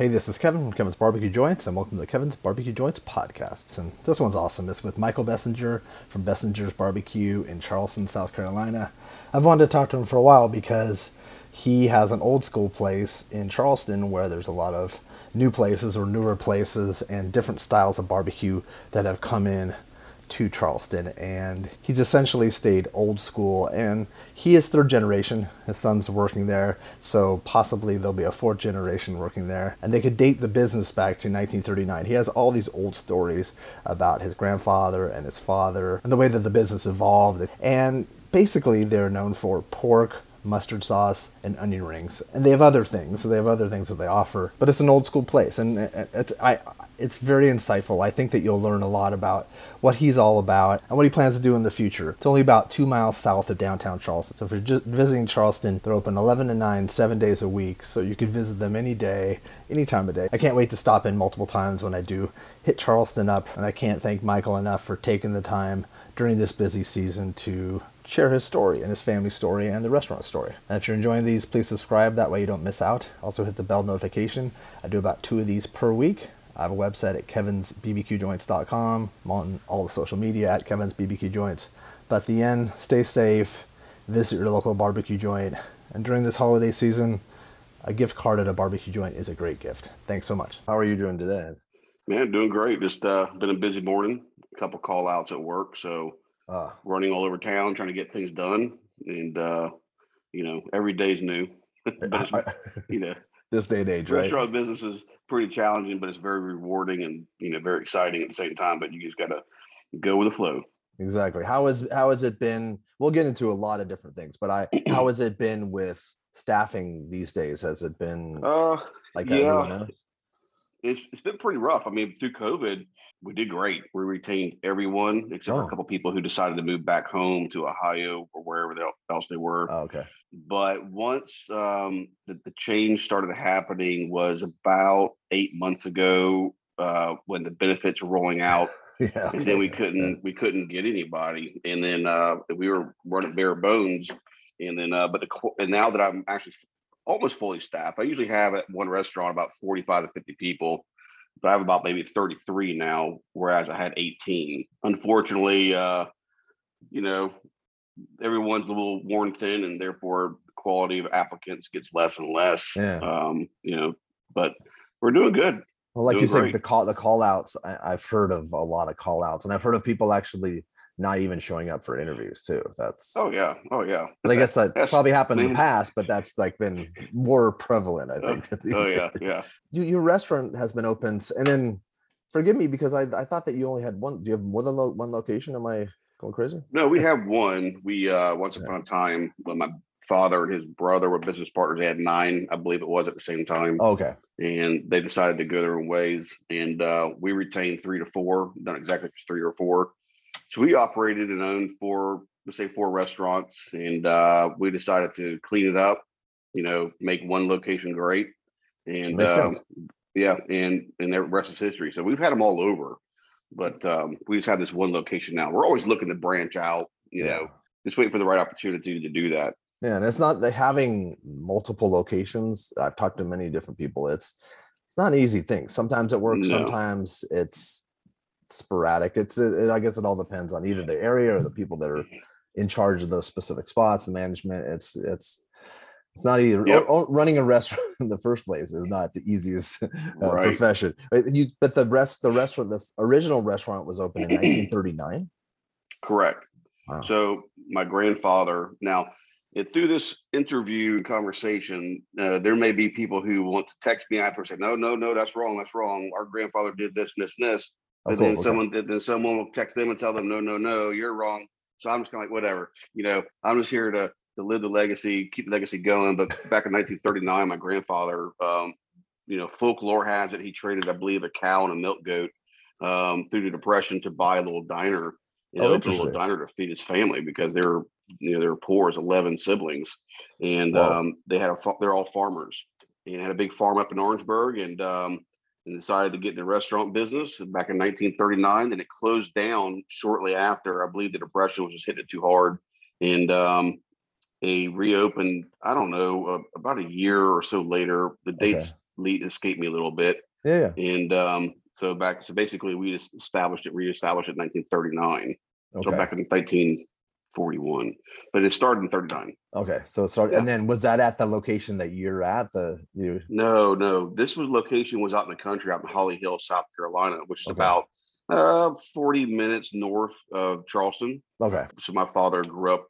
Hey, this is Kevin from Kevin's Barbecue Joints, and welcome to the Kevin's Barbecue Joints podcast. And this one's awesome. It's with Michael Bessinger from Bessinger's Barbecue in Charleston, South Carolina. I've wanted to talk to him for a while because he has an old school place in Charleston where there's a lot of new places or newer places and different styles of barbecue that have come in to Charleston, and he's essentially stayed old school. And he is third generation. His son's working there, so possibly there'll be a fourth generation working there. And they could date the business back to 1939. He has all these old stories about his grandfather and his father and the way that the business evolved. And basically, they're known for pork, mustard sauce, and onion rings. And they have other things. So they have other things that they offer. But it's an old school place, and it's I it's very insightful. I think that you'll learn a lot about what he's all about and what he plans to do in the future. It's only about two miles south of downtown Charleston. So if you're just visiting Charleston, they're open 11 to 9, seven days a week. So you can visit them any day, any time of day. I can't wait to stop in multiple times when I do hit Charleston up. And I can't thank Michael enough for taking the time during this busy season to share his story and his family story and the restaurant story. And if you're enjoying these, please subscribe. That way you don't miss out. Also hit the bell notification. I do about two of these per week. I have a website at kevinsbbqjoints.com. I'm on all the social media at kevinsbbqjoints. But at the end, stay safe, visit your local barbecue joint, and during this holiday season, a gift card at a barbecue joint is a great gift. Thanks so much. How are you doing today? Man, doing great. Just uh, been a busy morning. A couple call outs at work, so uh, running all over town trying to get things done. And uh, you know, every day's new. but you know, this day and age, restaurant right? business is pretty challenging, but it's very rewarding and you know very exciting at the same time. But you just gotta go with the flow. Exactly. How is how has it been? We'll get into a lot of different things, but I how has it been with staffing these days? Has it been uh like yeah, it's it's been pretty rough. I mean, through COVID, we did great. We retained everyone except oh. for a oh. couple people who decided to move back home to Ohio or wherever else they were. Oh, okay. But once um, the, the change started happening was about eight months ago uh, when the benefits were rolling out. yeah. And then we couldn't yeah. we couldn't get anybody, and then uh, we were running bare bones. And then, uh, but the and now that I'm actually almost fully staffed, I usually have at one restaurant about 45 to 50 people but I have about maybe 33 now, whereas I had 18. Unfortunately, uh, you know, everyone's a little worn thin, and therefore quality of applicants gets less and less. Yeah. Um, you know, but we're doing good. Well, like doing you said, the call the call outs. I, have heard of a lot of call outs, and I've heard of people actually not even showing up for interviews too. That's oh yeah, oh yeah. But I guess that probably happened in the past, but that's like been more prevalent. I think. Oh, oh yeah, yeah. You, your restaurant has been open, and then forgive me because I, I thought that you only had one. Do you have more than lo- one location? Am I going crazy? No, we have one. We uh once upon yeah. a time when my father and his brother were business partners. They had nine, I believe it was at the same time. Oh, okay. And they decided to go their own ways. And uh, we retained three to four, not exactly three or four. So we operated and owned four, let's say four restaurants, and uh, we decided to clean it up. You know, make one location great, and um, yeah, and and the rest is history. So we've had them all over, but um, we just have this one location now. We're always looking to branch out. You yeah. know, just wait for the right opportunity to do that. Yeah, and it's not the having multiple locations. I've talked to many different people. It's it's not an easy thing. Sometimes it works. No. Sometimes it's sporadic. It's it, I guess it all depends on either the area or the people that are in charge of those specific spots, the management. It's it's it's not either yep. running a restaurant in the first place is not the easiest uh, right. profession. You but the rest the restaurant the original restaurant was open in 1939. Correct. Wow. So my grandfather now it, through this interview conversation, uh, there may be people who want to text me after and say, "No, no, no, that's wrong. That's wrong. Our grandfather did this and this and this." But then okay. someone then someone will text them and tell them, no, no, no, you're wrong. So I'm just kind of like, whatever. You know, I'm just here to to live the legacy, keep the legacy going. But back in 1939, my grandfather, um, you know, folklore has it he traded, I believe, a cow and a milk goat um, through the depression to buy a little diner. You know, oh, a little diner to feed his family because they were, you know, they were poor as 11 siblings, and wow. um, they had a they're all farmers and had a big farm up in Orangeburg, and um, and decided to get in the restaurant business back in 1939. Then it closed down shortly after. I believe the depression was just hitting it too hard, and um, they reopened. I don't know uh, about a year or so later. The dates okay. lead escaped me a little bit. Yeah. And um, so back, so basically, we just established it, reestablished it in 1939. Okay. So back in 1941, but it started in 39. Okay. So sorry. Yeah. And then was that at the location that you're at? The you No, no, this was location was out in the country, out in Holly Hill, South Carolina, which is Okay. about uh 40 minutes north of Charleston. okay. So my father grew up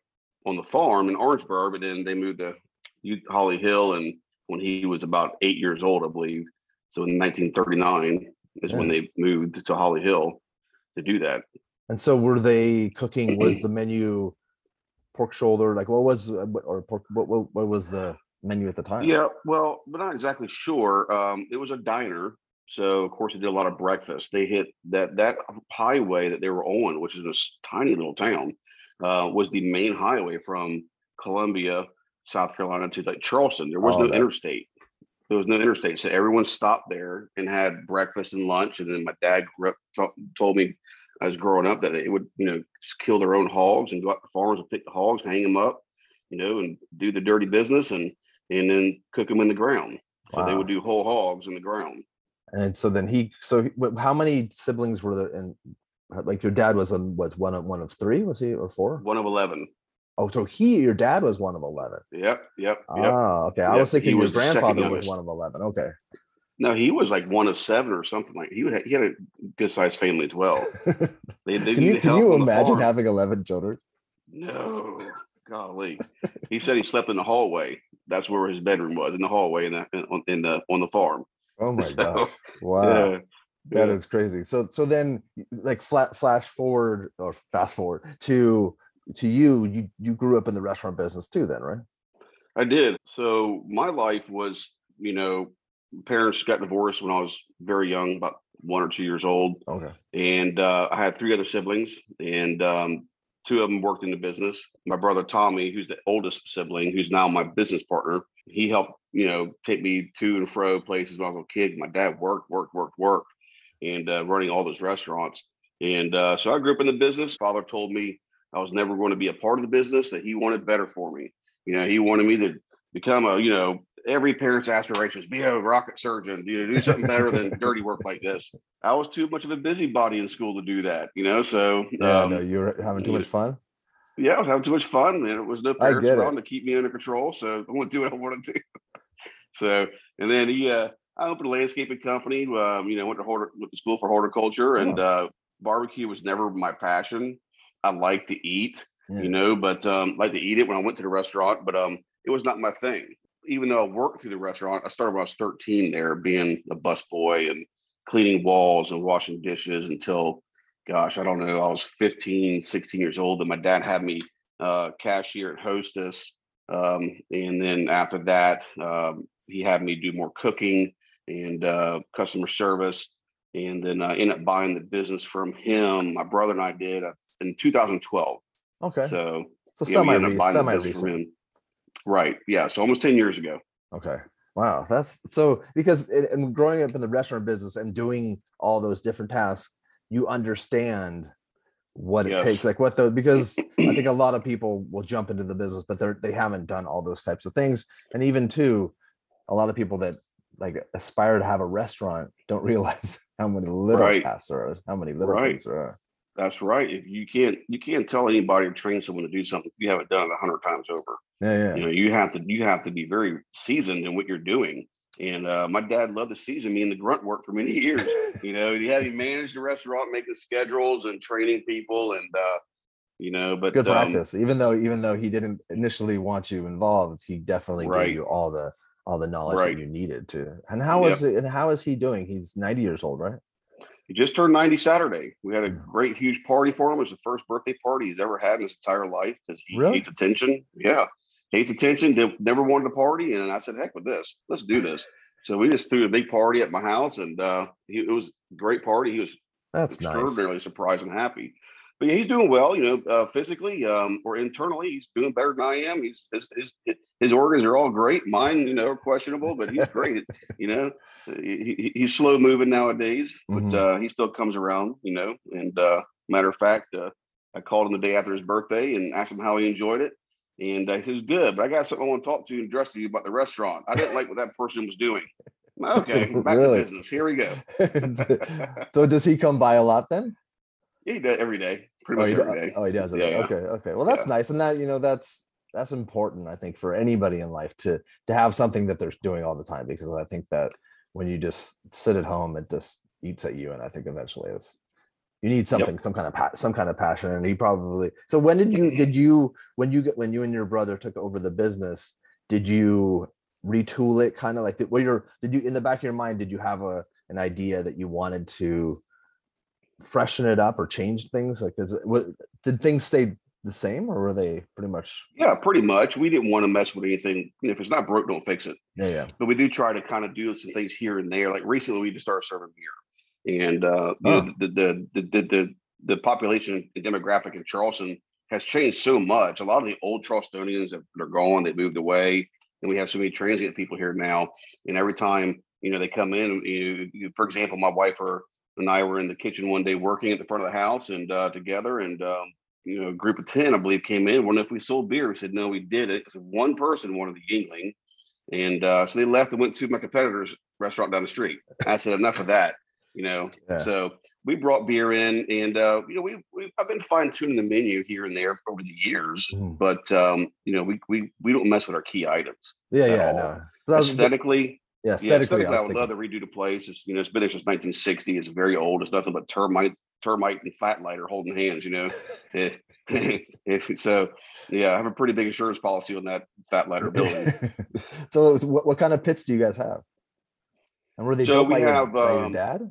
on the farm in Orangeburg, but then they moved to Holly Hill, and when he was about eight years old, I believe. So in 1939 is when they moved to Holly Hill to do that. And so were they cooking? Was the menu pork shoulder? Like what was uh, or pork? What, what what was the menu at the time? Yeah, well, we're not exactly sure. Um, it was a diner, so of course they did a lot of breakfast. They hit that that highway that they were on, which is this tiny little town, uh, was the main highway from Columbia, South Carolina to like Charleston. There was Oh, no that's- interstate. There was no interstate, so everyone stopped there and had breakfast and lunch. And then my dad grew up, told me I was growing up that they would, you know, kill their own hogs and go out to farms and pick the hogs, hang them up, you know, and do the dirty business and and then cook them in the ground. So they would do whole hogs in the ground. And so then he. So how many siblings were there? And like your dad was um, was one of one of three? Was he or four? One of eleven. Oh, so he your dad was one of eleven. Yep, yep, yep. Ah, okay. I was thinking he your was grandfather was one of eleven. Okay. No, he was like one of seven or something like. He would he had a good sized family as well. They, they can you can you imagine having eleven children? No, golly. He said he slept in the hallway. That's where his bedroom was in the hallway in the in, in the on the farm. Oh my So, gosh! Wow. Yeah, That yeah. is crazy. So so then like flat flash forward or fast forward to to you, you you grew up in the restaurant business too then, right? I did. So my life was, you know, parents got divorced when I was very young, about one or two years old. Okay. and uh, I had three other siblings, and um, two of them worked in the business. My brother Tommy, who's the oldest sibling, who's now my business partner, he helped you know take me to and fro places when I was a kid. My dad worked, worked, worked, worked, and uh, running all those restaurants. And uh, so I grew up in the business. Father told me I was never going to be a part of the business; that he wanted better for me. You know, he wanted me to become a you know every parent's aspirations be a rocket surgeon you know do something better than dirty work like this i was too much of a busybody in school to do that you know so Yeah, um, no, you're having too much fun. yeah i was having too much fun and there was no parents around to keep me under control so i want to do what i wanted to so and then he uh i opened a landscaping company um you know went to horti- went to school for horticulture and Oh. uh barbecue was never my passion i like to eat Yeah. you know, but um, like to eat it when I went to the restaurant, but um, it was not my thing. Even though I worked through the restaurant, I started when I was 13 there, being a busboy and cleaning walls and washing dishes until, gosh, I don't know, I was 15, 16 years old, and my dad had me uh, cashier at Hostess, um, and then after that, um, he had me do more cooking and uh, customer service, and then I ended up buying the business from him. My brother and I did uh, in 2012. Okay. So So yeah, semi ended up buying the semi recent. Right. Yeah. So almost 10 years ago. Okay. Wow. That's so because it, and growing up in the restaurant business and doing all those different tasks, you understand what it Yes. takes, like what the because I think a lot of people will jump into the business, but they're they haven't done all those types of things. And even too, a lot of people that like aspire to have a restaurant don't realize how many little Right. tasks there are, how many little Right. things there are. That's right. If you can't, you can't tell anybody or train someone to do something if you haven't done it a hundred times over. Yeah, yeah. You know, you have to, you have to be very seasoned in what you're doing. And uh, my dad loved to season me in the grunt work for many years. you know, he had me manage the restaurant, making schedules and training people, and uh, you know, but good um, practice. even though even though he didn't initially want you involved, he definitely Right. gave you all the all the knowledge Right. that you needed to. And how Yep. is it? And how is he doing? He's ninety years old, right? He just turned 90 Saturday. We had a great, huge party for him. It was the first birthday party he's ever had in his entire life because he Really? hates attention. Yeah. Hates attention. Did, never wanted to party. And I said, heck with this. Let's do this. So we just threw a big party at my house and uh, he, it was a great party. He was That's nice. extraordinarily surprised and happy. But yeah, he's doing well, you know, uh, physically um, or internally. He's doing better than I am. He's his, his his organs are all great. Mine, you know, are questionable, but he's great. you know, he, he- he's slow moving nowadays, but Mhm. uh, he still comes around. You know, and uh, matter of fact, uh, I called him the day after his birthday and asked him how he enjoyed it. And uh, he was good, but I got something I want to talk to you and address to you about the restaurant. I didn't like what that person was doing. Okay, back really? to business. Here we go. so does he come by a lot then? He does every day, pretty oh, much oh, every day. Oh, he does. Yeah, okay, okay. Well, that's yeah. nice, and that you know that's that's important. I think for anybody in life to to have something that they're doing all the time because I think that when you just sit at home, it just eats at you, and I think eventually it's you need something yep. some kind of pa- some kind of passion and he probably so when did you did you when you get when you and your brother took over the business did you retool it kind of like did, what your did you in the back of your mind did you have a an idea that you wanted to freshen it up or change things? Like is it, what did things stay the same or were they pretty much yeah pretty much. We didn't want to mess with anything. If it's not broke don't fix it. Yeah yeah. But we do try to kind of do some things here and there. Like recently we just started serving beer. And uh you oh. know the, the the the the the population demographic in charleston has changed so much. A lot of the old charlestonians have, are gone. They moved away. And we have so many transient people here now. And every time you know they come in, you, you, for example, my wife or and I were in the kitchen one day working at the front of the house and uh, together, and um, you know, a group of ten, I believe, came in. Wondering if we sold beer. We said no, we did it because one person wanted the Yuengling and uh, so they left and went to my competitor's restaurant down the street. I said enough of that, you know. Yeah. So we brought beer in, and uh, you know, we we I've been fine tuning the menu here and there over the years, mm. but um, you know, we we we don't mess with our key items. Yeah, yeah, no. Aesthetically, yeah, aesthetically, yeah, aesthetically I, I would love to redo the place. It's you know, it's been there since 1960. It's very old. It's nothing but termite, termite and fat lighter holding hands. You know, so, yeah, I have a pretty big insurance policy on that fat lighter building. so, what, what kind of pits do you guys have? And were they so built by, have, your, um, your dad?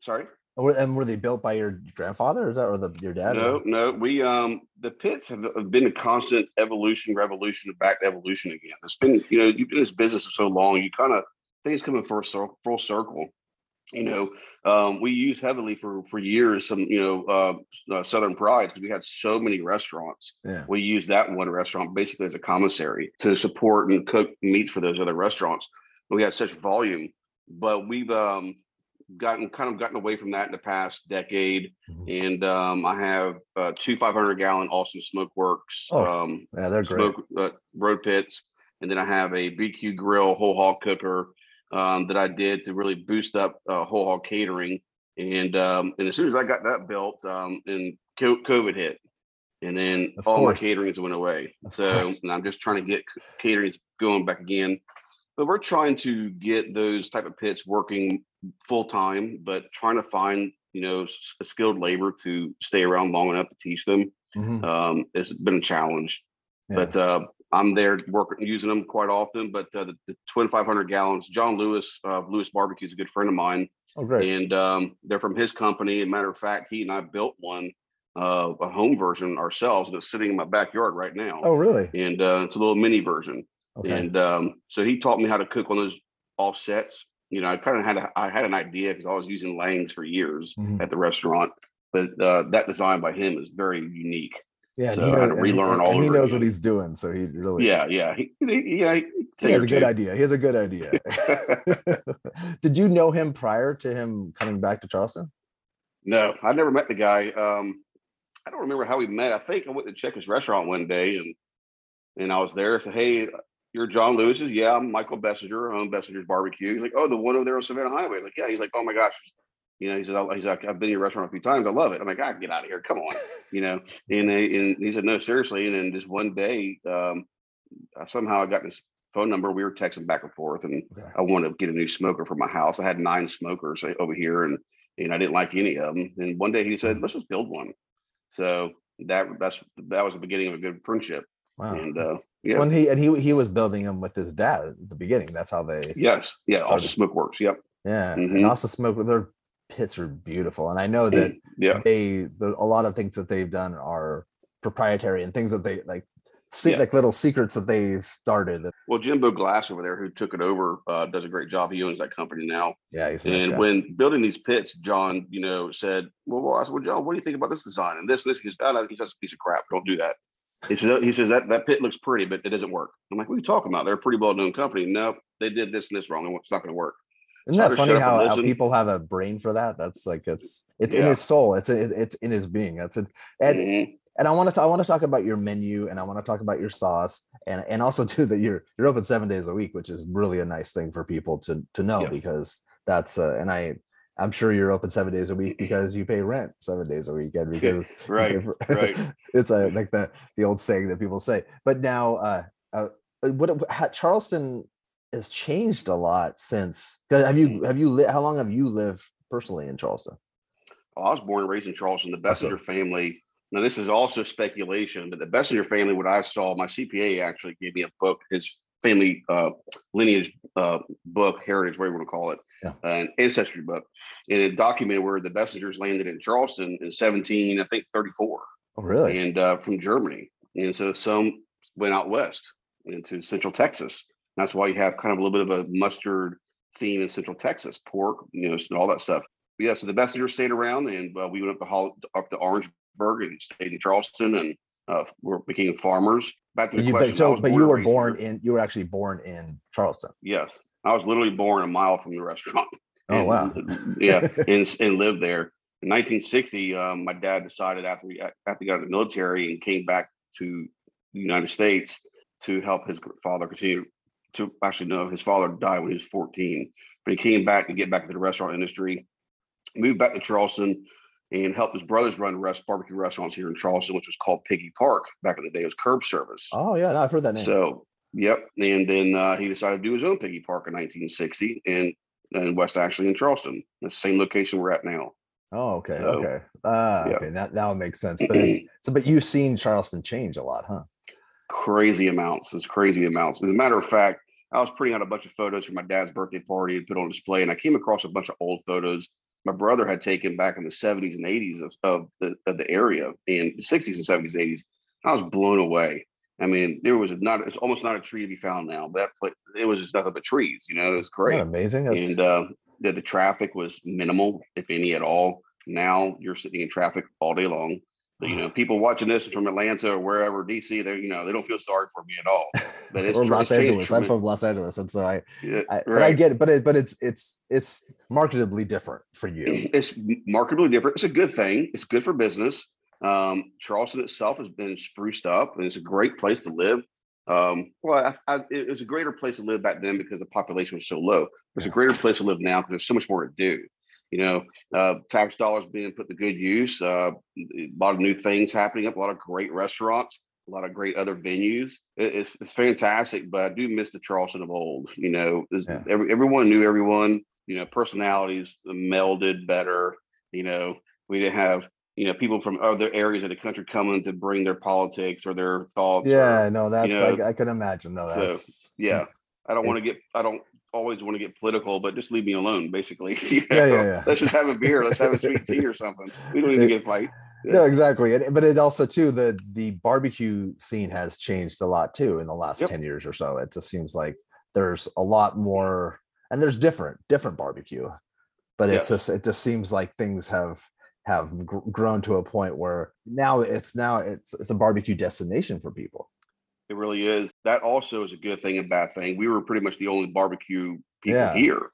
Sorry. And were they built by your grandfather? Is that or the your dad? No, or? no. We um the pits have been a constant evolution, revolution, back to evolution again. It's been you know you've been in this business for so long, you kind of things come in full circle. Full circle. You know, um, we use heavily for for years some you know uh, uh, Southern Pride because we had so many restaurants. Yeah. We used that one restaurant basically as a commissary to support and cook meats for those other restaurants. We had such volume, but we've um gotten kind of gotten away from that in the past decade. Mm-hmm. And um, I have uh, two 500 gallon Austin Smoke Works. Oh, um, yeah, they're great. Uh, road pits. And then I have a BQ Grill whole hog cooker um, that I did to really boost up uh, whole hog catering. And um, and as soon as I got that built, um, and COVID hit, and then of all course. my caterings went away. Of so I'm just trying to get caterings going back again. But we're trying to get those type of pits working full time, but trying to find you know a skilled labor to stay around long enough to teach them mm-hmm. um, it's been a challenge. Yeah. But uh, I'm there working using them quite often. But uh, the, the twin 500 gallons, John Lewis, uh, Lewis Barbecue is a good friend of mine. Oh, great! And um, they're from his company. As a matter of fact, he and I built one uh, a home version ourselves, and it's sitting in my backyard right now. Oh, really? And uh, it's a little mini version. Okay. And um, so he taught me how to cook on those offsets you know, I kind of had a, I had an idea because I was using Lang's for years mm-hmm. at the restaurant, but uh, that design by him is very unique. Yeah, so he knows, I had to relearn all. he knows again. what he's doing, so he really. Yeah, yeah, he, he yeah. He, he has a good idea. He has a good idea. Did you know him prior to him coming back to Charleston? No, I never met the guy. Um, I don't remember how we met. I think I went to check his restaurant one day, and and I was there. I said, "Hey, you're John Lewis's. Yeah, I'm Michael Bessinger. I own Bessinger's Barbecue. He's like, oh, the one over there on Savannah Highway. He's like, yeah. He's like, oh my gosh. You know, he said, he's like, I've been to your restaurant a few times. I love it. I'm like, I get out of here. Come on. You know, and they, and he said, no, seriously. And then just one day, um, somehow I got this phone number. We were texting back and forth, and okay. I wanted to get a new smoker for my house. I had nine smokers over here, and and I didn't like any of them. And one day he said, let's just build one. So that that's that was the beginning of a good friendship. Wow. And uh, yeah. When he and he he was building them with his dad at the beginning. That's how they. Yes. Yeah. Austin Smoke Works. Yep. Yeah. Mm-hmm. And Austin Smoke. Their pits are beautiful, and I know that yeah they the, a lot of things that they've done are proprietary and things that they like see yeah. like little secrets that they've started. Well, Jimbo Glass over there, who took it over, uh, does a great job. He owns that company now. Yeah, and when building these pits, John, you know, said, "Well, well I said, well, John, what do you think about this design and this and this?" He goes, oh, "He's just a piece of crap. Don't do that." He says, he says that that pit looks pretty, but it doesn't work. I'm like, what are you talking about? They're a pretty well known company. No, they did this and this wrong. It's not going to work. Isn't so that funny how, how, people have a brain for that? That's like it's it's yeah. in his soul. It's it's in his being. That's it. And mm-hmm. and I want to I want to talk about your menu and I want to talk about your sauce and and also too that you're you're open seven days a week, which is really a nice thing for people to to know yes. because that's uh, and I I'm sure you're open seven days a week because you pay rent seven days a week and because right for, right it's a like the the old saying that people say. But now uh, uh what Charleston has changed a lot since have you mm. have you li- how long have you lived personally in Charleston? Well, I was born and raised in Charleston. The Bessinger family. Now, this is also speculation, but the Bessinger family, what I saw, my CPA actually gave me a book, his family uh, lineage uh, book, heritage, whatever you want to call it, yeah. uh, an ancestry book, and it documented where the Bessingers landed in Charleston in 17, I think 34. Oh, really? And uh, from Germany, and so some went out west into Central Texas. That's why you have kind of a little bit of a mustard theme in Central Texas, pork, you know, all that stuff yeah, so the Bessingers stayed around, and uh, we went up to Hall, up to Orangeburg and stayed in Charleston, and uh, we became farmers. Back to the you, question. But, so, but you were born here. in you were actually born in Charleston. Yes, I was literally born a mile from the restaurant. Oh and, wow! yeah, and and lived there. In 1960, um, my dad decided after we after he got out of the military and came back to the United States to help his father continue to actually no, his father died when he was 14, but he came back to get back into the restaurant industry moved back to Charleston and helped his brothers run rest barbecue restaurants here in Charleston, which was called Piggy Park back in the day. It was curb service. Oh yeah, no, I've heard that name. So yep, and then uh, he decided to do his own Piggy Park in 1960 in in West Ashley in Charleston, the same location we're at now. Oh, okay, so, okay, uh, yeah. okay, that now it makes sense. But it's, so, but you've seen Charleston change a lot, huh? Crazy amounts. It's crazy amounts. As a matter of fact, I was putting out a bunch of photos from my dad's birthday party and put on display, and I came across a bunch of old photos my brother had taken back in the 70s and 80s of, of the of the area in the 60s and 70s, 80s. I was blown away. I mean, there was not it's almost not a tree to be found now. That place, it was just nothing but trees. You know, it was great. amazing. That's... And uh, the, the traffic was minimal, if any at all. Now you're sitting in traffic all day long you know, people watching this from Atlanta or wherever DC, they're you know they don't feel sorry for me at all. But it's or Los Angeles. I'm from Los Angeles, and so I, yeah, I, right. I get it. But it, but it's it's it's marketably different for you. It's marketably different. It's a good thing. It's good for business. Um, Charleston itself has been spruced up, and it's a great place to live. Um, well, I, I, it was a greater place to live back then because the population was so low. It's a greater place to live now because there's so much more to do you know, uh, tax dollars being put to good use. Uh, a lot of new things happening up. A lot of great restaurants. A lot of great other venues. It, it's it's fantastic, but I do miss the Charleston of old. You know, yeah. every, everyone knew everyone. You know, personalities melded better. You know, we didn't have you know people from other areas of the country coming to bring their politics or their thoughts. Yeah, or, no, that's you know, I, I, can imagine. No, that's so, yeah. I don't want to get. I don't always want to get political, but just leave me alone, basically. you know? yeah, yeah, yeah. Let's just have a beer. Let's have a sweet tea or something. We don't need to get fight. Yeah. No, exactly. And, but it also too the the barbecue scene has changed a lot too in the last yep. ten years or so. It just seems like there's a lot more, and there's different different barbecue, but it's yes. just it just seems like things have have grown to a point where now it's now it's it's a barbecue destination for people. It really is. That also is a good thing and bad thing. We were pretty much the only barbecue people yeah. here.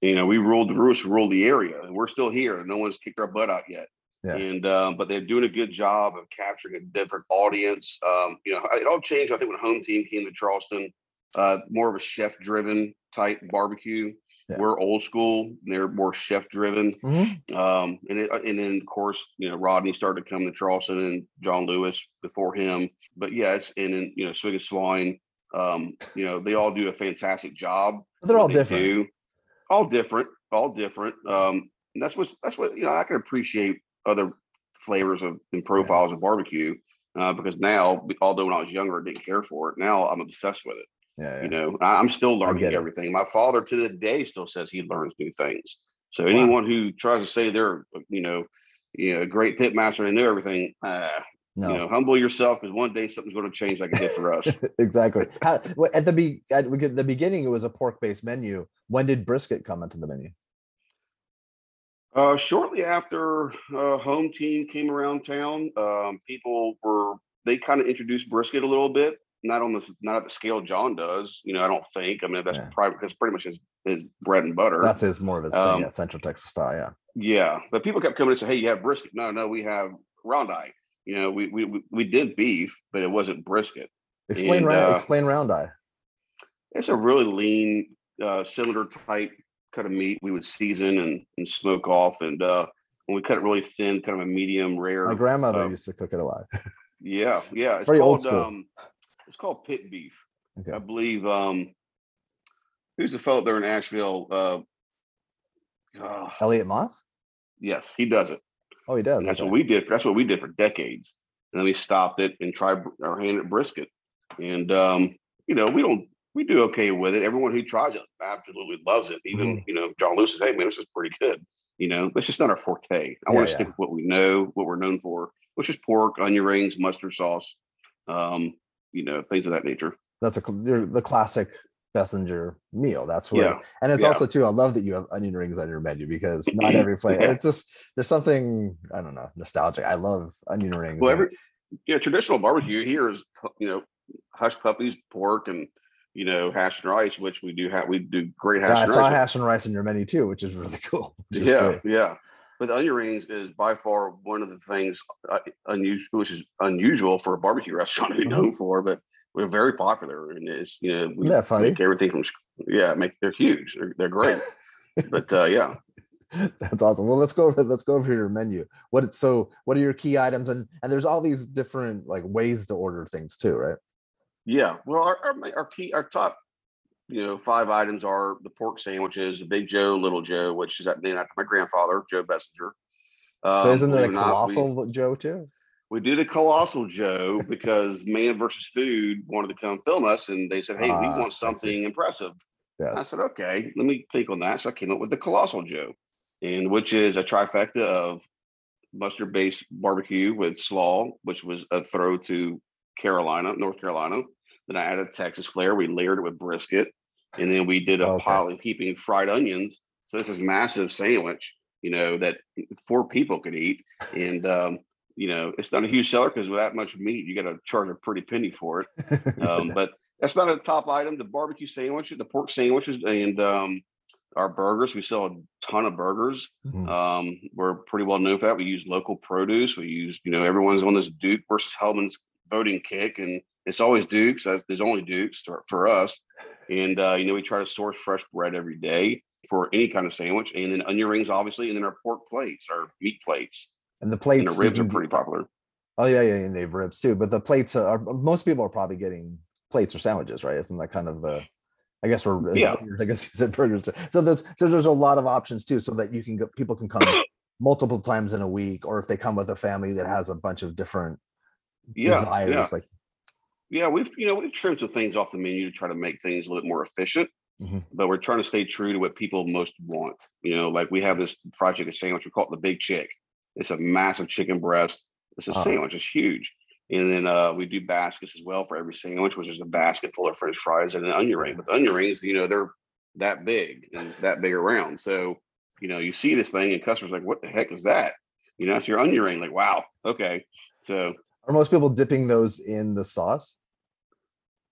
You know, we ruled the roost, ruled the area, and we're still here. No one's kicked our butt out yet. Yeah. And um, but they're doing a good job of capturing a different audience. Um, you know, it all changed. I think when home team came to Charleston, uh, more of a chef driven type barbecue. Yeah. We're old school. They're more chef driven. Mm-hmm. Um, and it, and then of course, you know, Rodney started to come to Charleston and John Lewis before him. But yeah, and then you know, Swig & Swine. Um, you know, they all do a fantastic job. They're all they different. Do. All different. All different. Um, and that's what that's what you know. I can appreciate other flavors of and profiles yeah. of barbecue uh, because now, although when I was younger, I didn't care for it. Now I'm obsessed with it. Yeah, yeah. You know, I, am still learning everything. My father to the day still says he learns new things. So anyone who tries to say they're, you know, you know, a great pit master and know everything, uh, no. you know, humble yourself because one day something's going to change like it did for us. exactly. How, at the be at the beginning, it was a pork-based menu. When did brisket come into the menu? Uh, shortly after uh, home team came around town, um, people were they kind of introduced brisket a little bit not on the not at the scale John does. You know, I don't think. I mean, that's yeah. private because pretty much his his bread and butter. That's his more of his um, thing, yeah, Central Texas style. Yeah. Yeah, but people kept coming and say, "Hey, you have brisket?" No, no, we have round eye. You know, we we we did beef, but it wasn't brisket. Explain And, round, uh, explain round eye. It's a really lean, uh, cylinder type cut of meat we would season and, and smoke off. And uh, when we cut it really thin, kind of a medium rare. My grandmother uh, used to cook it a lot. Yeah, yeah. It's very old called, school. Um, it's called pit beef. Okay. I believe. Um, who's the fellow there in Asheville? Uh, ah, Elliot Moss? yes, he does it. Oh, he does. And that's okay. what we did. That's what we did for decades. And then we stopped it and tried our hand at brisket. And um, you know, we don't we do okay with it. Everyone who tries it absolutely loves it. Even Mm-hmm. you know, John Lewis says, "Hey man, this is pretty good." You know, it's just not our forte. I Yeah, want to yeah. stick with what we know, what we're known for, which is pork, onion rings, mustard sauce, um, you know, things of that nature. That's a the classic Bessinger meal. That's what, Yeah, and it's yeah. also too. I love that you have onion rings on your menu because not every place Yeah. It's just there's something I don't know nostalgic. I love onion rings. Well, every yeah, traditional barbecue here is you know, hush puppies, pork, and you know, hash and rice, which we do have. We do great hash. Yeah, I and saw rice. hash and rice in your menu too, which is really cool. is yeah, great. yeah. But the onion rings is by far one of the things uh, unusual, which is unusual for a barbecue restaurant to be known for. But we're very popular, and it's you know we. That funny? make everything from yeah, make they're huge, they're, they're great. but uh, yeah, That's awesome. Well, let's go over let's go over your menu. What so what are your key items and and there's all these different like ways to order things too, right? yeah. Well, our our, our key, our top, you know, five items are the pork sandwiches, the Big Joe, Little Joe, which is named after my grandfather, Joe Bessinger. Um, isn't there a or not, we- colossal Joe too? We did a colossal Joe because Man versus Food wanted to come film us, and they said, "Hey, we Ah, want something impressive." I said, "Okay, let me think on that." So I came up with the colossal Joe, and which is a trifecta of mustard-based barbecue with slaw, which was a throw to Carolina, North Carolina. Then I added Texas flair. We layered it with brisket, and then we did a Okay. pile of heaping fried onions. So this is massive sandwich, you know, that four people could eat, and um, you know, it's not a huge seller because with that much meat, you got to charge a pretty penny for it. Um, but that's not a top item. The barbecue sandwiches, the pork sandwiches, and um, our burgers. We sell a ton of burgers. Mhm. Um, we're pretty well known for that. We use local produce. We use, you know, everyone's on this Duke versus Hellmann's voting kick, and it's always Dukes. There's only Dukes for, us. And uh, you know, we try to source fresh bread every day for any kind of sandwich, and then onion rings, obviously, and then our pork plates, our meat plates, And the and plates the ribs are pretty popular. Oh yeah, yeah, and they have ribs too. But the plates are most people are probably getting plates or sandwiches, right? Isn't that kind of uh I guess we're Yeah. I guess you said burgers. So there's so there's a lot of options too, so that you can go people can come multiple times in a week, or if they come with a family that has a bunch of different Yeah, desires, yeah. like Yeah, we've you know we've trimmed some things off the menu to try to make things a little bit more efficient, Mhm. but we're trying to stay true to what people most want. You know, like we have this fried chicken sandwich. We call it the Big Chick. It's a massive chicken breast. It's a Uh-huh. sandwich. It's huge. And then uh, we do baskets as well for every sandwich, which is a basket full of French fries and an onion ring. But the onion rings, you know, they're that big and that big around. So you know, you see this thing and customers like, "What the heck is that?" You know, it's your onion ring. Like, wow, okay. So are most people dipping those in the sauce?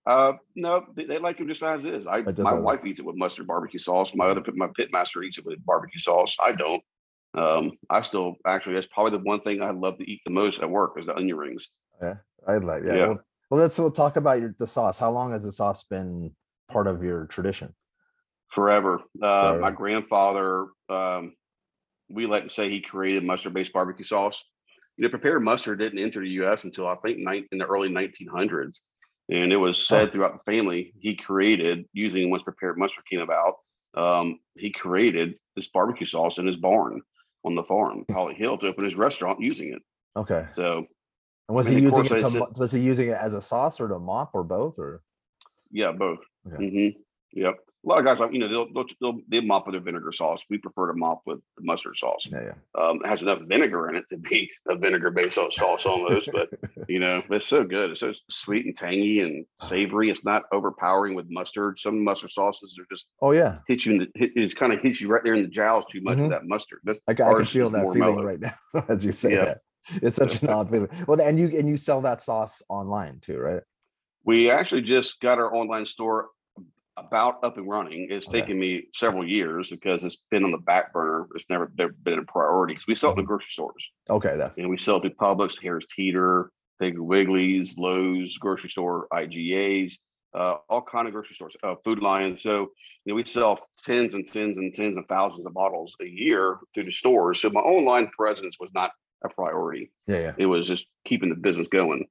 Uh, no, they, they like them just as is. I my wife eats it with mustard barbecue sauce. My other pit- my pit master eats it with barbecue sauce. I don't. Um, I still actually that's probably the one thing I love to eat the most at work is the onion rings. Yeah, I'd like yeah. Yeah. Well, well, let's we'll talk about your the sauce. How long has the sauce been part of your tradition? Forever. Uh, my grandfather, um, we like to say he created mustard based barbecue sauce. You know, prepared mustard didn't enter the U.S. until I think in the early 1900s, and it was said throughout the family he created using once prepared mustard came about. Um, he created this barbecue sauce in his barn on the farm, Holly Hill, to open his restaurant using it. Okay. So And was And he using it to, said- was he using it as a sauce or to mop or both or yeah, both. Okay. hmm Yep. A lot of guys like you know they'll, they'll they'll they mop with their vinegar sauce. We prefer to mop with the mustard sauce. yeah, yeah. Um, it has enough vinegar in it to be a vinegar based sauce almost, but you know it's so good. It's so sweet and tangy and savory. It's not overpowering with mustard. Some mustard sauces are just Oh yeah. hit you in the hit, it's kind of hits you right there in the jowls too much Mhm. with that mustard. This I, I can feel that feeling mellow. right now as you say Yeah. that. It's such an odd feeling. Well, and you and you sell that sauce online too, right? We actually just got our online store about up and running. It's Okay. taken me several years because it's been on the back burner. It's never been a priority because we sell it Mm-hmm. to grocery stores. Okay, that's You know, we sell it to Publix, Harris Teeter, Big Wiggly's, Lowe's, grocery store, IGA's, uh, all kind of grocery stores, uh, Food Lion. So, you know, we sell tens and tens and tens of thousands of bottles a year through the stores. So my online presence was not a priority. yeah, yeah. It was just keeping the business going.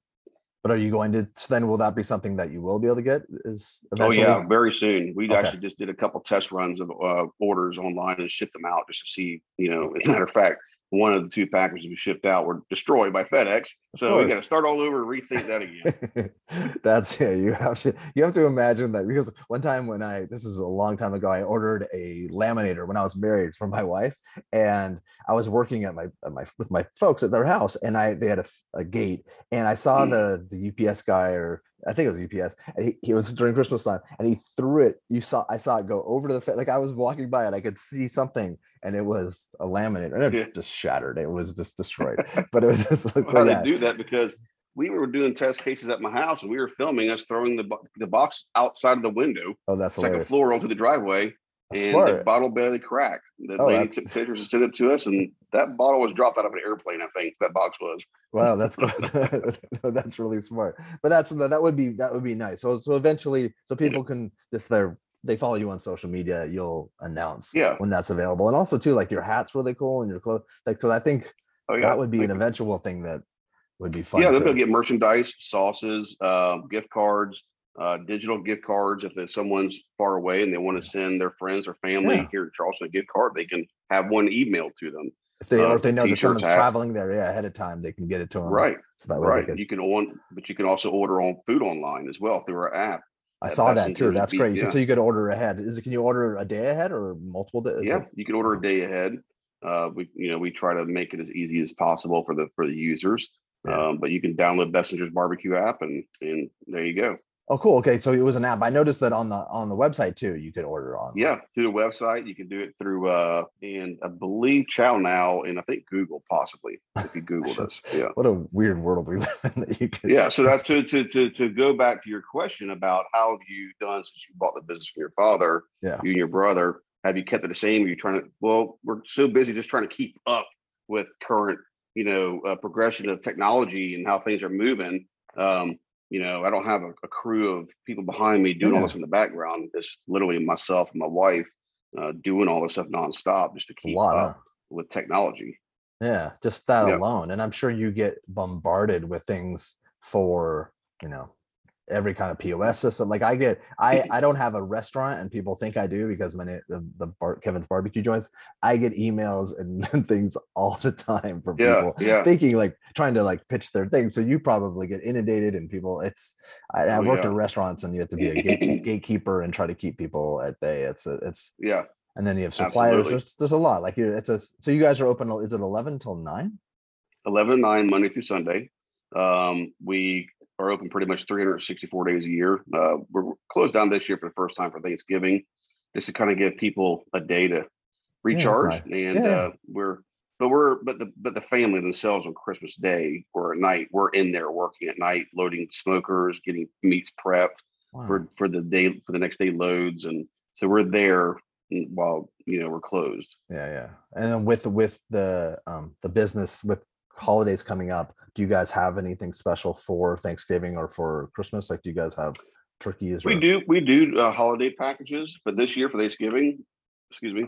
But are you going to? So then, will that be something that you will be able to get? Is Oh yeah, very soon. We Okay. actually just did a couple test runs of uh, orders online and shipped them out just to see. You know, as a matter of fact, one of the two packages we shipped out were destroyed by FedEx. So we got to start all over and rethink that again. That's yeah. You have to you have to imagine that because one time when I this is a long time ago, I ordered a laminator when I was married for my wife, and I was working at my at my with my folks at their house, and I they had a, a gate, and I saw Mm. the the UPS guy or I think it was UPS, and he, he was during Christmas time, and he threw it. You saw I saw it go over to the like I was walking by it, I could see something, and it was a laminator, and it Yeah. just shattered. It was just destroyed. but it was just so How yeah. they do that because we were doing test cases at my house and we were filming us throwing the the box outside of the window, Oh, that's second hilarious. floor onto the driveway, That's and the smart. bottle barely cracked. The Oh, lady that's- took pictures and sent it to us, and that bottle was dropped out of an airplane. I think that box was. Wow, that's no, that's really smart. But that's that would be that would be nice. So so eventually, so people can if they're they follow you on social media, you'll announce Yeah. when that's available. And also too, like your hat's really cool and your clothes. Like so, I think Oh yeah, that would be an eventual thing that would be fun. yeah. They'll be to- able to get merchandise, sauces, uh, gift cards, uh, digital gift cards. If someone's far away and they want to send their friends or family Yeah. here in Charleston a gift card, they can have one emailed to them. if they or uh, if they know that someone's hats. traveling there, yeah, ahead of time, they can get it to them. Right. So that way Right. could. You can on, but you can also order on food online as well through our app. I saw that too. That's great. You can- yeah. So you could order ahead. Is it? Can you order a day ahead or multiple days? Yeah, you can order a day ahead. Uh, we, you know, we try to make it as easy as possible for the for the users. Yeah. Um, but you can download Bessinger's barbecue app, and and there you go. Oh, cool. Okay, so it was an app. I noticed that on the on the website too. You could order on. Yeah, through the website, you can do it through, uh, and I believe ChowNow, and I think Google possibly if you Google this. Yeah. What a weird world we live in that you could. Yeah, so that's to, to to to go back to your question about how have you done since you bought the business from your father, Yeah. you and your brother. Have you kept it the same? Are you trying to? Well, we're so busy just trying to keep up with current, you know, uh, progression of technology and how things are moving. Um, you know, I don't have a, a crew of people behind me doing all this in the background. It's literally myself and my wife uh, doing all this stuff nonstop just to keep up huh? with technology. Yeah, just that Yeah. alone. And I'm sure you get bombarded with things for, you know, every kind of POS system. Like I get, I I don't have a restaurant, and people think I do because my the, the bar, Kevin's barbecue joints. I get emails and things all the time from Yeah, people yeah. thinking like trying to like pitch their thing. So you probably get inundated, and people. It's I, I've Oh, worked yeah. at restaurants, and you have to be a gate, gatekeeper and try to keep people at bay. It's a, it's Yeah. and then you have suppliers. There's, there's a lot. Like you, it's a. So you guys are open. Is it 11 till nine? 11 9 monday through sunday um, we are open pretty much 364 days a year uh, we're closed down this year for the first time for thanksgiving just to kind of give people a day to recharge nice. and Yeah. uh, we're but we're but the but the family themselves on christmas day or at night we're in there working at night loading smokers getting meats prepped Wow. for for the day for the next day loads and so we're there while you know we're closed Yeah, yeah. And then with with the um the business with holidays coming up, do you guys have anything special for Thanksgiving or for Christmas? Like, do you guys have turkeys? We or- do we do uh, holiday packages, but this year for Thanksgiving, excuse me,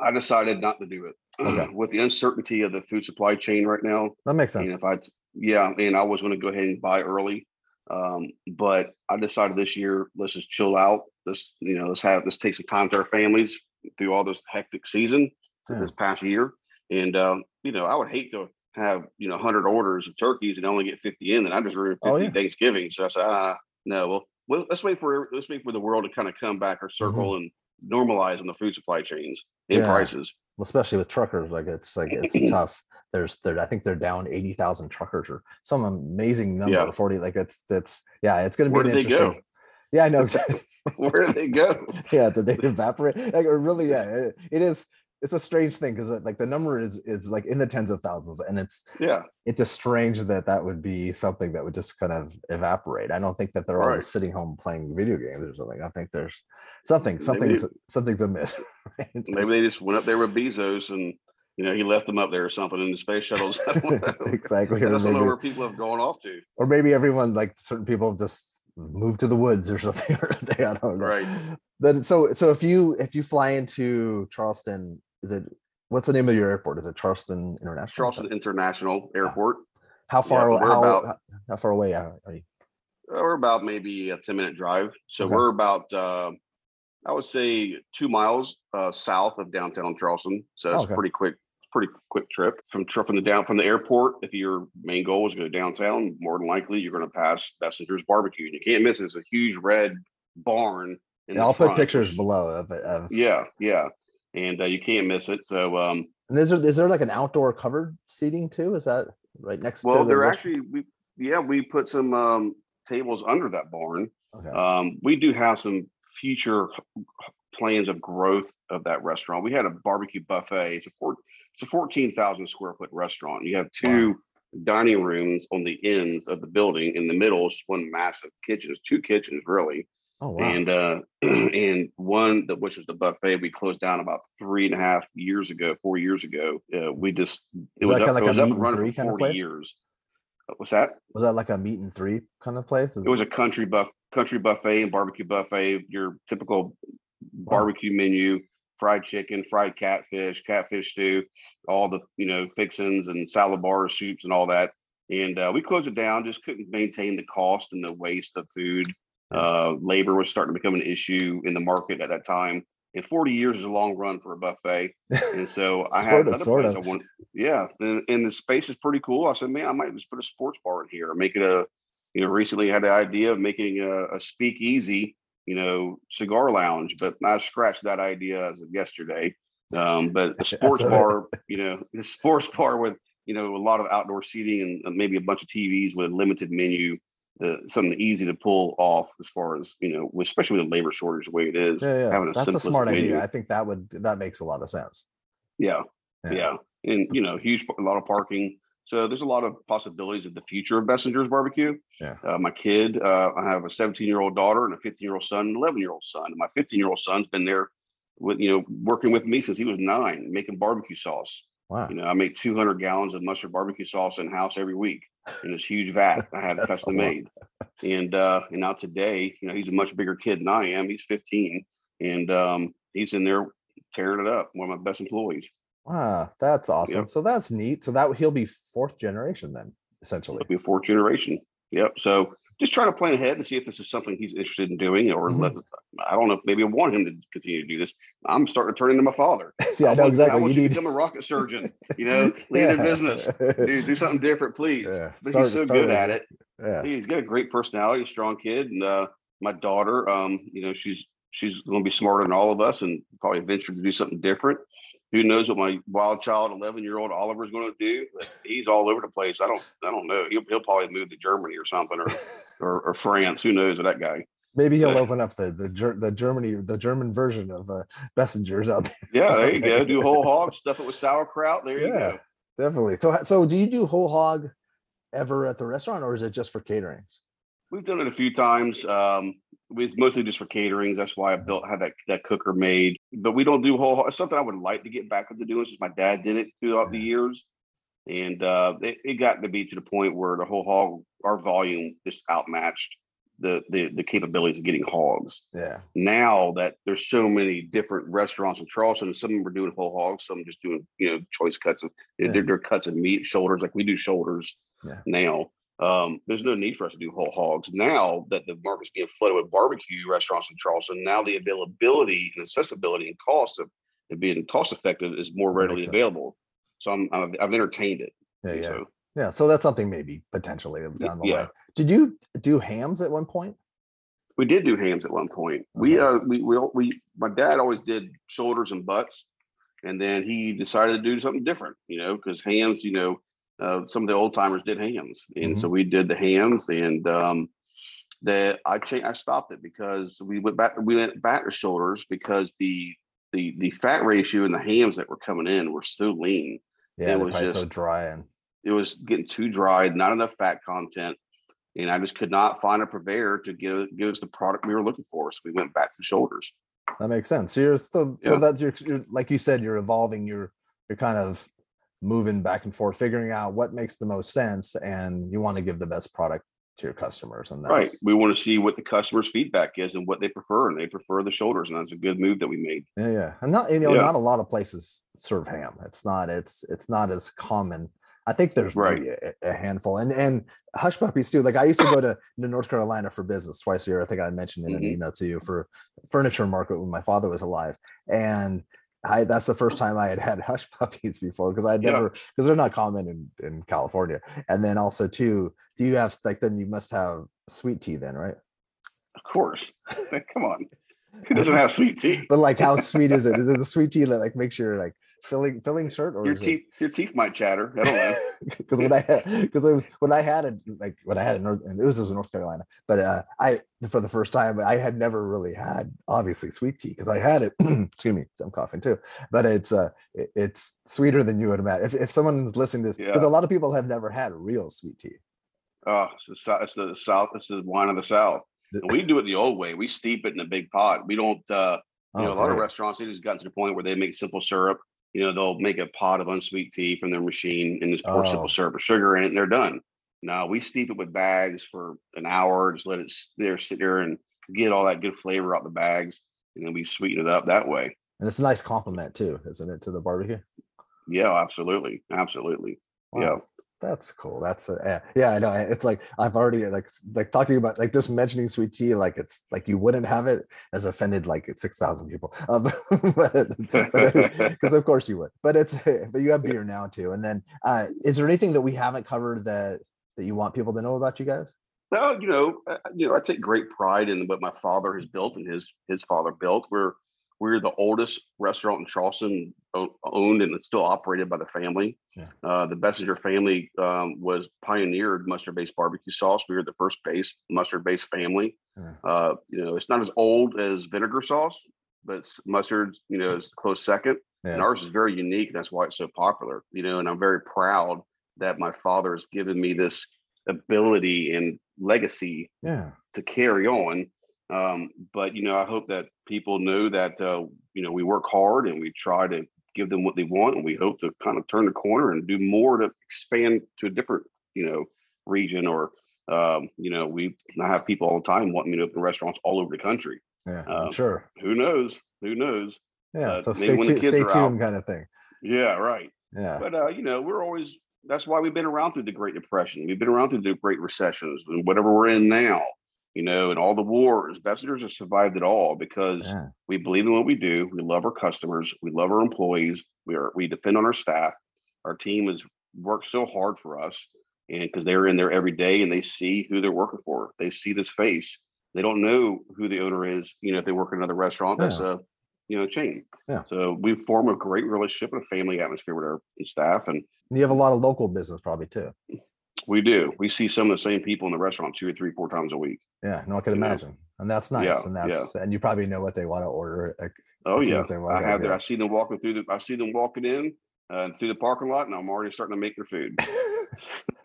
I decided not to do it Okay. with the uncertainty of the food supply chain right now. That makes sense. And if I, yeah, and I was going to go ahead and buy early, um, but I decided this year let's just chill out. Let's you know let's have let's take some time to our families through all this hectic season Yeah. this past year, and um, you know I would hate to have you know 100 orders of turkeys and only get 50 in, then I just ruined 50 Oh, yeah. Thanksgiving. So I said, ah, no, well, well, let's wait for let's wait for the world to kind of come back or circle and normalize on the food supply chains and Mm-hmm. Yeah. prices. Well, especially with truckers, like it's like it's tough. There's there, I think they're down eighty thousand truckers or some amazing number. Yeah. Forty, like it's that's yeah, it's going to be Where an interesting. go? Yeah, I know exactly. Where do they go? yeah, did they evaporate? Like, or really, yeah, it, it is. It's a strange thing because uh, like the number is is like in the tens of thousands, and it's yeah, it's just strange that that would be something that would just kind of evaporate. I don't think that they're all Right. sitting home playing video games or something. I think there's something something's something's amiss. right? maybe they just went up there with Bezos and you know he left them up there or something in the space shuttles. I don't know. exactly. I Or just don't know maybe, where people have gone off to. or maybe everyone like certain people have just moved to the woods or something. I don't know. Right. Then so so if you if you fly into Charleston, is it what's the name of your airport? Is it Charleston International? Charleston International Airport. How far? we're how, about- how far away are you? Uh, we're about maybe a 10 minute drive. So Okay. we're about, uh, I would say, two miles uh, south of downtown Charleston. So it's Okay. pretty quick, pretty quick trip from from the down from the airport. If your main goal is to go downtown, more than likely you're going to pass Bessinger's Barbecue. And you can't miss it. It's a huge red barn. In Yeah, I'll put pictures below of it. Of, Yeah, yeah, and uh, you can't miss it. So, um, And is there is there like an outdoor covered seating too? Is that right next well, to the they're rest- actually we yeah we put some um, tables under that barn. okay. Um, we do have some future plans of growth of that restaurant. We had a barbecue buffet. It's a four, it's a fourteen thousand square foot restaurant. You have two dining rooms on the ends of the building. In the middle is one massive kitchen. It's two kitchens really, oh wow. and uh, and one that which was the buffet we closed down about three and a half years ago, four years ago. Uh, we just it was that up, kinda it like was a up meet and running three for kind of forty place? years. Uh, What's that? was that like a meet and three kind of place? Is It was a country buff country buffet and barbecue buffet, your typical Wow. barbecue menu, fried chicken, fried catfish, catfish stew, all the you know fixins and salad bars, soups, and all that. And uh, we closed it down, just couldn't maintain the cost and the waste of food. Uh, labor was starting to become an issue in the market at that time. And 40 years is a long run for a buffet. And so I had Sort of, sort of. I want. Yeah, and, and the space is pretty cool. I said, man, I might just put a sports bar in here, make it a. You know, recently had the idea of making a, a speakeasy, you know, cigar lounge, but I scratched that idea as of yesterday. Um, but a sports bar, you know, a sports bar with you know a lot of outdoor seating and, and maybe a bunch of TVs with a limited menu. Uh, something easy to pull off as far as you know, especially with the labor shortage the way it is. yeah, yeah. having a That's a smart menu. idea. I think that would that makes a lot of sense. Yeah, Yeah. yeah, and you know, huge a lot of parking. So there's a lot of possibilities of the future of Bessinger's barbecue. Yeah. Uh, my kid, uh, I have a 17 year old daughter and a 15 year old son, and 11 year old son. And my 15 year old son's been there with you know working with me since he was nine, making barbecue sauce. Wow. You know, I make 200 gallons of mustard barbecue sauce in house every week in this huge vat. I had custom made. And uh, and now today, you know, he's a much bigger kid than I am. He's 15, and um, he's in there tearing it up. One of my best employees. Wow, that's awesome. Yep. So that's neat. So that he'll be fourth generation then, essentially. It'll be fourth generation. Yep. So just trying to plan ahead and see if this is something he's interested in doing, or Mhm. let, I don't know. Maybe I want him to continue to do this. I'm starting to turn into my father. yeah, I know exactly. I want You you need to become a rocket surgeon. You know, lead a business. Do do something different, please. Yeah, But start- he's so good at it. Yeah. He's got a great personality, a strong kid, and uh, my daughter, um, you know, she's she's going to be smarter than all of us, and probably venture to do something different. Who knows what my wild child, eleven year old Oliver is going to do? He's all over the place. I don't, I don't know. He'll, he'll probably move to Germany or something, or, or or France. Who knows with that guy? Maybe he'll So- open up the the Ger- the Germany the German version of uh, Bessingers out there. Yeah, there you go. Do whole hog stuff it with sauerkraut. There you Yeah. go. Definitely. So so do you do whole hog ever at the restaurant or is it just for caterings? We've done it a few times. Um, it's mostly just for caterings. That's why I built had that that cooker made. But we don't do whole. It's something I would like to get back into doing since my dad did it throughout the years, and uh, it, it got to be to the point where the whole hog, our volume just outmatched the the the capabilities of getting hogs. Yeah. Now that there's so many different restaurants in Charleston, some of them are doing whole hogs, some just doing you know choice cuts of Yeah. they're, they're cuts of meat, shoulders like we do shoulders Yeah. now. Um, there's no need for us to do whole hogs now that the market's being flooded with barbecue restaurants in Charleston. Now the availability and accessibility and cost of it being cost effective is more readily available. So I'm, I've, I've entertained it. Yeah. Yeah. So Yeah. So that's something maybe potentially down the yeah. way. Did you do hams at one point? we did do hams at one point. We uh we we we my dad always did shoulders and butts, and then he decided to do something different. You know, because hams, you know, uh, some of the old timers did hams, and so we did the hams, and um, that I changed. I stopped it because we went back. We went back to shoulders because the the the fat ratio and the hams that were coming in were so lean. Yeah, it was just so dry and it was getting too dry, not enough fat content. And I just could not find a purveyor to give give us the product we were looking for. So we went back to shoulders. That makes sense. So you're still so yeah. that you're, you're like you said, you're evolving, you're you're kind of moving back and forth, figuring out what makes the most sense, and you want to give the best product to your customers. And that's, right, we want to see what the customers' feedback is and what they prefer, and they prefer the shoulders, and that's a good move that we made. Yeah, yeah, and not you know yeah. not a lot of places serve ham. It's not it's it's not as common. I think there's right. a, a, handful, and and hush puppies too. Like I used to go to, North Carolina for business twice a year. I think I mentioned in mm-hmm. an email to you for furniture market when my father was alive, and I that's the first time I had had hush puppies before because I never because yeah. they're not common in in California. And then also too, do you have like then you must have sweet tea then, right? Of course. Come on. Who doesn't have sweet tea? But like how sweet is it? Is it the sweet tea that like makes your like filling filling shirt or your teeth it... your teeth might chatter. I don't know because when i had because it was when i had it like when i had it north and it was, it was in north carolina but uh i for the first time i had never really had obviously sweet tea because i had it excuse me i'm coughing too but it's uh it, it's sweeter than you would imagine if, if someone's listening to this because yeah. a lot of people have never had real sweet tea. Oh it's the, it's the south it's the wine of the south. And we do it the old way. We steep it in a big pot. We don't uh you oh, know, a lot right. of restaurants, it has gotten to the point where they make simple syrup you know, they'll make a pot of unsweet tea from their machine and just pour oh. simple syrup or sugar in it and they're done. Now we steep it with bags for an hour, just let it there sit there and get all that good flavor out the bags, and then we sweeten it up that way. And it's a nice compliment too, isn't it, to the barbecue? Yeah, absolutely, absolutely. Wow. Yeah. That's cool. That's a, yeah, I know. It's like I've already like like talking about like just mentioning sweet tea, like it's like you wouldn't have it as offended like it's six thousand people, um, because of course you would. But it's but you have beer now too. And then uh, is there anything that we haven't covered that that you want people to know about you guys? Well, you know, uh, you know, I take great pride in what my father has built and his his father built. We're we're the oldest restaurant in Charleston owned and it's still operated by the family. Yeah. Uh, the Bessinger family um, was pioneered mustard-based barbecue sauce. We were the first base mustard-based family. Yeah. Uh, you know, it's not as old as vinegar sauce, but mustard, you know, is close second. Yeah. And ours is very unique. That's why it's so popular. You know, and I'm very proud that my father has given me this ability and legacy to carry on um, but you know, I hope that people know that uh, you know we work hard and we try to give them what they want, and we hope to kind of turn the corner and do more to expand to a different you know region or um, you know we I have people all the time wanting me to open restaurants all over the country. Yeah, um, sure. Who knows? Who knows? Yeah. Uh, so stay, tu- stay tuned, out, kind of thing. Yeah. Right. Yeah. But uh, you know, we're always that's why we've been around through the Great Depression. We've been around through the Great Recessions and whatever we're in now you know, and all the wars. Bessingers have survived it all because yeah. we believe in what we do. We love our customers. We love our employees. We are we depend on our staff. Our team has worked so hard for us, and because they're in there every day and they see who they're working for. They see this face. They don't know who the owner is. You know, if they work in another restaurant, that's a you know chain. Yeah. So we form a great relationship and a family atmosphere with our staff, and you have a lot of local business probably too. We do. We see some of the same people in the restaurant two or three, four times a week. Yeah, no, I can imagine, and that's nice. Yeah, and that's yeah. and you probably know what they want to order. Like, oh yeah, I have. Their, I see them walking through the. I see them walking in uh, through the parking lot, and I'm already starting to make their food.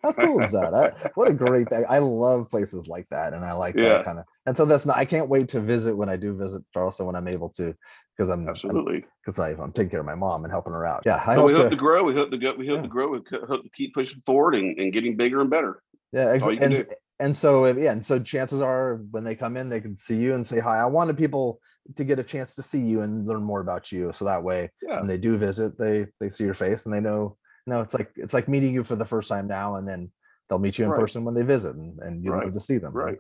How cool is that? I, what a great thing! I love places like that, and I like yeah. that kind of. And so that's not. I can't wait to visit when I do visit Charleston when I'm able to, because I'm absolutely because I'm taking care of my mom and helping her out. Yeah, I so hope we hope to, to, grow. We hope to go. We hope yeah. to grow. We hope to keep pushing forward and, and getting bigger and better. Yeah, ex- and, and so yeah, and so chances are when they come in, they can see you and say hi. I wanted people to get a chance to see you and learn more about you, so that way yeah. when they do visit, they they see your face and they know. No, it's like it's like meeting you for the first time now, and then they'll meet you in right. person when they visit, and, and you right. to see them. Right.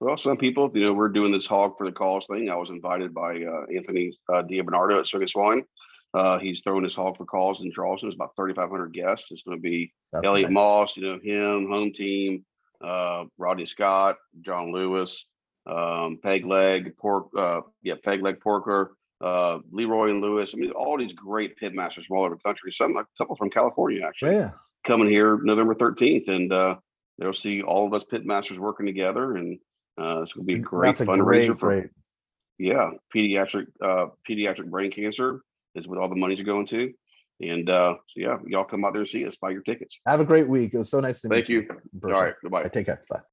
Well, some people, you know, we're doing this hog for the cause thing. I was invited by uh, Anthony uh, Bernardo at Swig & Swine. Uh, he's throwing his hog for calls in Charleston. It's about 3,500 guests. It's going to be That's Elliott nice. Moss, you know, him, home team, uh, Rodney Scott, John Lewis, um, Peg Leg, Pork, uh, yeah, Peg Leg Porker, uh, Leroy and Lewis. I mean, all these great pit masters from all over the country. Some, a couple from California, actually, yeah. coming here November 13th. And uh, they'll see all of us pit masters working together. And uh, it's going to be a great That's fundraiser great, for. Great yeah, pediatric uh, pediatric brain cancer is what all the money's going to. And uh, so yeah, y'all come out there and see us, buy your tickets. Have a great week. It was so nice to Thank meet you. Thank you. All right, goodbye. Take care. Bye.